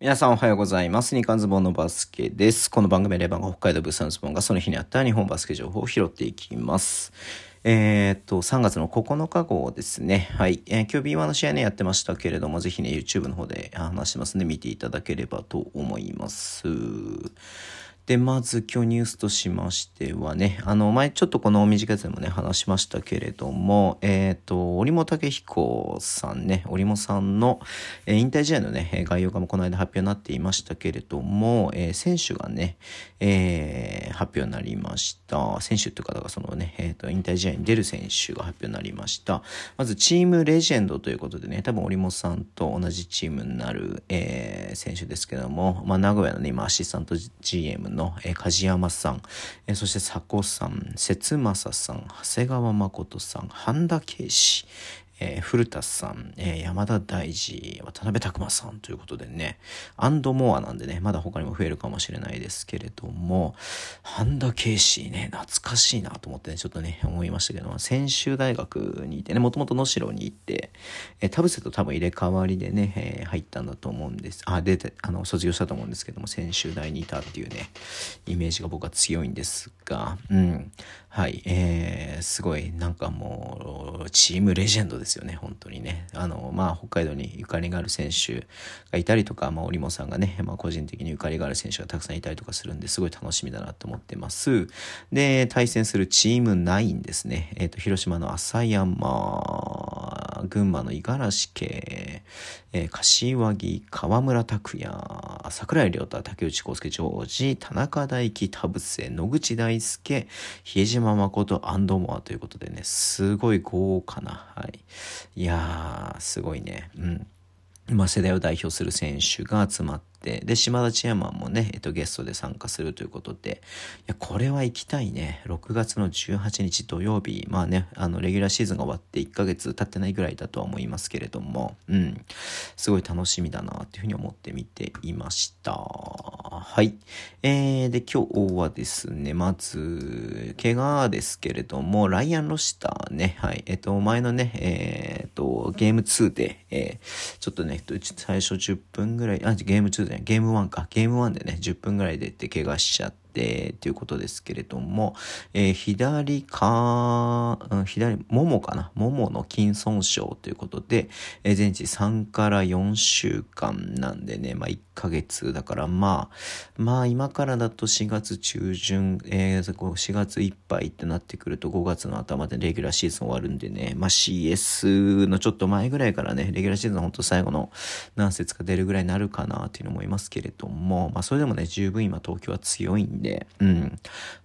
皆さんおはようございます。日刊ズボンのバスケです。この番組レバンが北海道物産ズボンがその日にあった日本バスケ情報を拾っていきます。えー、っと、3月の9日号ですね。はい。えー、今日 B1 の試合ね、やってましたけれども、ぜひね、YouTube の方で話してますんで、見ていただければと思います。で、まず今日ニュースとしましてはね、あの、前ちょっとこの短いやつでもね、話しましたけれども、えっ、ー、と、織本武彦さんね、織本さんの、えー、引退試合のね、概要がもこの間発表になっていましたけれども、えー、選手がね、えー、発表になりました。選手っていう方がそのね、えっ、と、引退試合に出る選手が発表になりました。まず、チームレジェンドということでね、多分織本さんと同じチームになる、え選手ですけども、まあ、名古屋のね、今、アシスタント GM のの、えー、梶山さん、えー、そして佐古さん、節政さん、長谷川誠さん、半田圭司、えー、古田さん、えー、山田大二、渡辺拓馬さんということでね、アンドモアなんでね、まだ他にも増えるかもしれないですけれども、半田圭司ね、懐かしいなと思ってね、ちょっとね、思いましたけども、専修大学にいてね、もともと能代に行って、えー、田臥と多分入れ替わりでね、えー、入ったんだと思うんです。あ、出て、あの、卒業したと思うんですけども、専修大にいたっていうね、イメージが僕は強いんですが、うん。はい、えー、すごい、なんかもう、チームレジェンドですですよね、本当にね。あの、まあ、北海道にゆかりがある選手がいたりとか、まあ、織茂さんがね、まあ、個人的にゆかりがある選手がたくさんいたりとかするんで、すごい楽しみだなと思ってます。で、対戦するチーム9ですね。えっ、ー、と、広島の浅山、群馬の五十嵐家、えー、柏木、河村拓也、桜井亮太、竹内康介、ジョージ、田中大輝、田臥、野口大輔、比江島誠、アンドモアということでね、すごい豪華な、はい。いやー、すごいね。うん。まあ、世代を代表する選手が集まってて、で、島田千山もね、えっと、ゲストで参加するということで、いや、これは行きたいね。6月の18日土曜日、まあね、あの、レギュラーシーズンが終わって1ヶ月経ってないぐらいだとは思いますけれども、うん、すごい楽しみだな、っていうふうに思って見ていました。はい。えー、で、今日はですね、まず、怪我ですけれども、ライアン・ロシターね、はい、えっと、前のね、えー、っと、ゲーム2で、えー、ちょっとね、最初10分ぐらい、あ、ゲーム2でね、ゲーム1か、ゲーム1でね、10分ぐらいでって怪我しちゃって、ってということですけれども、えー、左か、うん、左、ももかな？ももの筋損傷ということで、えー、全治3から4週間なんでね、まあ1ヶ月だからまあ、まあ今からだと4月中旬、えー、4月いっぱいってなってくると5月の頭でレギュラーシーズン終わるんでね、まあ CS のちょっと前ぐらいからね、レギュラーシーズン本当最後の何節か出るぐらいになるかなっていうのもいますけれども、まあそれでもね、十分今東京は強いんで、で、うん。ま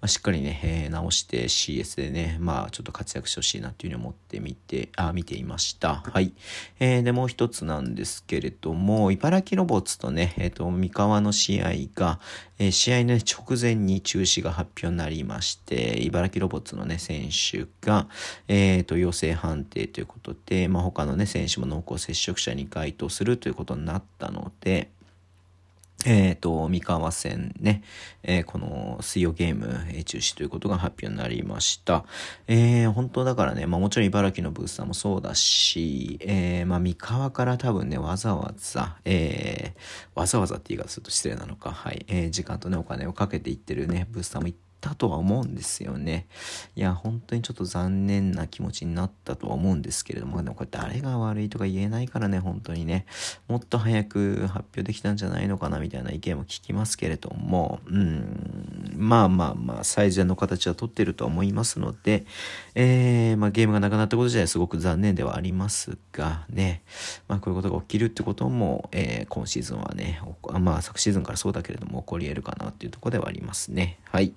あ、しっかりね、えー、直して CS でね、まあちょっと活躍してほしいなっていうふうに思ってみて、あ、見ていました。はい。えー、で、もう一つなんですけれども、茨城ロボッツとね、えっ、ー、と、三河の試合が、えー、試合の、直前に中止が発表になりまして、茨城ロボッツのね、選手が、えっ、と、陽性判定ということで、まあ他のね、選手も濃厚接触者に該当するということになったので、えっ、ー、と、三河戦ね、えー、この水曜ゲーム、え、中止ということが発表になりました。えー、本当だからね、まあもちろん茨城のブースターもそうだし、えー、まあ三河から多分ね、わざわざ、えー、わざわざって言い方すると失礼なのか、はい、えー、時間とね、お金をかけていってるね、ブースターもいったとは思うんですよね。いや、本当にちょっと残念な気持ちになったとは思うんですけれども、でもこれ誰が悪いとか言えないからね、本当にね、もっと早く発表できたんじゃないのかなみたいな意見も聞きますけれども、うん、まあまあまあ、最善の形は取ってると思いますので、えー、まあゲームがなくなったこと自体すごく残念ではありますがね、まあこういうことが起きるってことも、えー、今シーズンはね、まあ昨シーズンからそうだけれども起こり得るかなっていうとこではありますね。はい。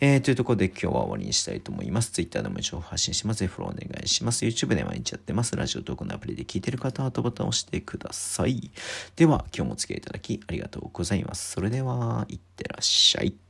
えー、というところで今日は終わりにしたいと思います。Twitter でも情報発信します。フォローお願いします。YouTube で毎日やってます。ラジオトークのアプリで聞いてる方はハートボタンを押してください。では、今日もお付き合いいただきありがとうございます。それでは、いってらっしゃい。